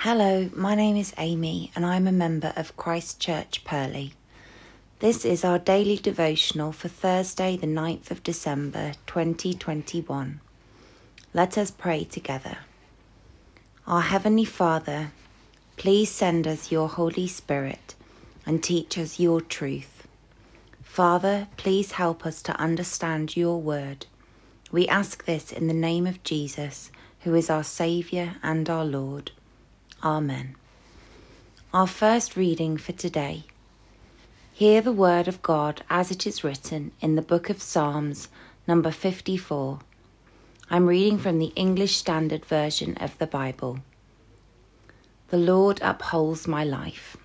Hello, my name is Amy and I'm a member of Christ Church Purley. This is our daily devotional for Thursday, the 9th of December 2021. Let us pray together. Our Heavenly Father, please send us your Holy Spirit and teach us your truth. Father, please help us to understand your word. We ask this in the name of Jesus, who is our Saviour and our Lord. Amen. Our first reading for today. Hear the word of God as it is written in the book of Psalms, number 54. I'm reading from the English Standard Version of the Bible. The Lord upholds my life.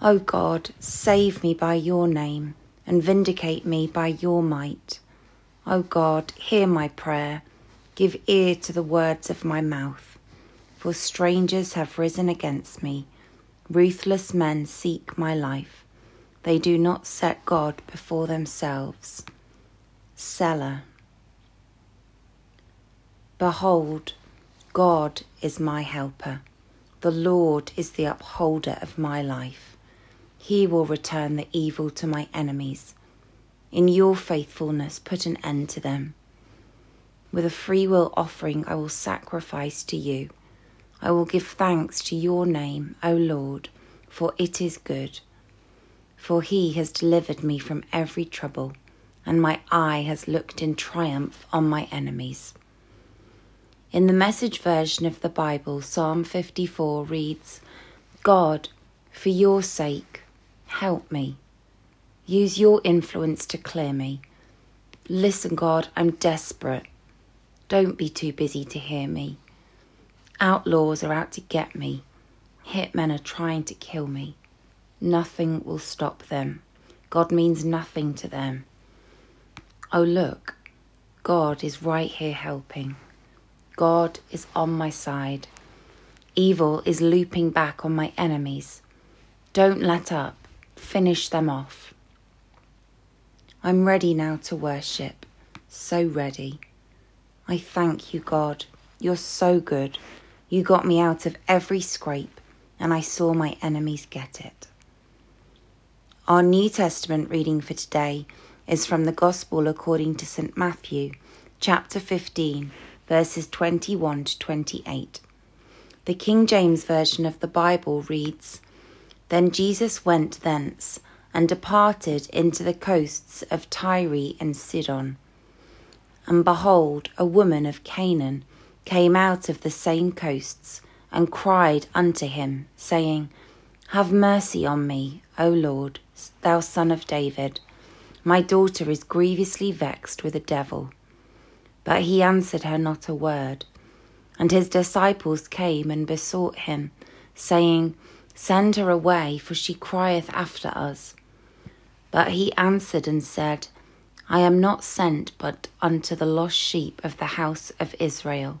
O God, save me by your name and vindicate me by your might. O God, hear my prayer, give ear to the words of my mouth for strangers have risen against me. Ruthless men seek my life. They do not set God before themselves. Selah. Behold, God is my helper. The Lord is the upholder of my life. He will return the evil to my enemies. In your faithfulness, put an end to them. With a freewill offering, I will sacrifice to you. I will give thanks to your name, O Lord, for it is good. For he has delivered me from every trouble, and my eye has looked in triumph on my enemies. In the message version of the Bible, Psalm 54 reads God, for your sake, help me. Use your influence to clear me. Listen, God, I'm desperate. Don't be too busy to hear me. Outlaws are out to get me. Hitmen are trying to kill me. Nothing will stop them. God means nothing to them. Oh, look, God is right here helping. God is on my side. Evil is looping back on my enemies. Don't let up. Finish them off. I'm ready now to worship. So ready. I thank you, God. You're so good. You got me out of every scrape, and I saw my enemies get it. Our New Testament reading for today is from the Gospel according to St. Matthew, chapter 15, verses 21 to 28. The King James Version of the Bible reads Then Jesus went thence and departed into the coasts of Tyre and Sidon. And behold, a woman of Canaan came out of the same coasts and cried unto him, saying, Have mercy on me, O Lord, thou son of David. My daughter is grievously vexed with a devil. But he answered her not a word. And his disciples came and besought him, saying, Send her away, for she crieth after us. But he answered and said, I am not sent but unto the lost sheep of the house of Israel.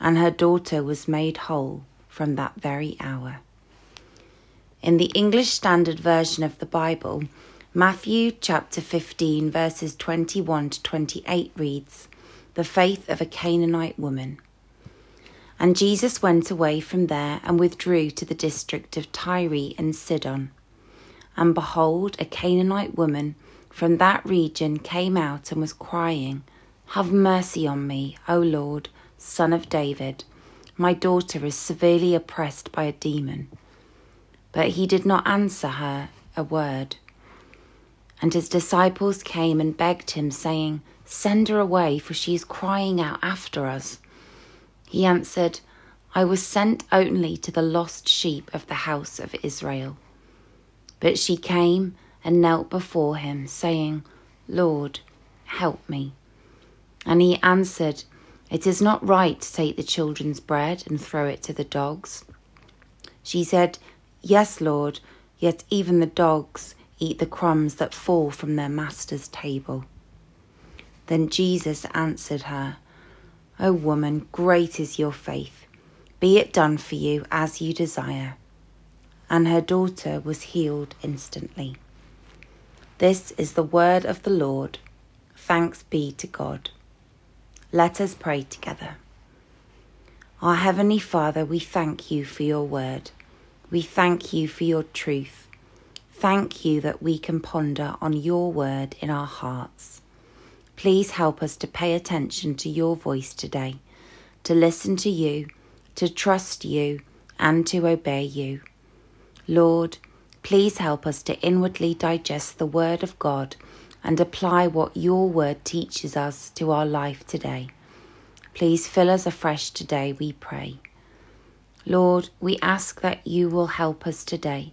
and her daughter was made whole from that very hour. In the English Standard Version of the Bible, Matthew chapter 15, verses 21 to 28 reads, The faith of a Canaanite woman. And Jesus went away from there and withdrew to the district of Tyre and Sidon. And behold, a Canaanite woman from that region came out and was crying, Have mercy on me, O Lord son of David, my daughter is severely oppressed by a demon. But he did not answer her a word. And his disciples came and begged him, saying, Send her away, for she is crying out after us. He answered, I was sent only to the lost sheep of the house of Israel. But she came and knelt before him, saying, Lord, help me. And he answered, It is not right to take the children's bread and throw it to the dogs. She said, Yes, Lord, yet even the dogs eat the crumbs that fall from their master's table. Then Jesus answered her, O woman, great is your faith. Be it done for you as you desire. And her daughter was healed instantly. This is the word of the Lord. Thanks be to God. Let us pray together. Our Heavenly Father, we thank you for your word. We thank you for your truth. Thank you that we can ponder on your word in our hearts. Please help us to pay attention to your voice today, to listen to you, to trust you, and to obey you. Lord, please help us to inwardly digest the word of God and apply what your word teaches us to our life today. Please fill us afresh today, we pray. Lord, we ask that you will help us today,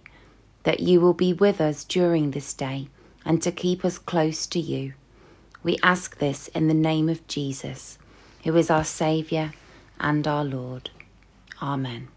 that you will be with us during this day, and to keep us close to you. We ask this in the name of Jesus, who is our Saviour and our Lord. Amen.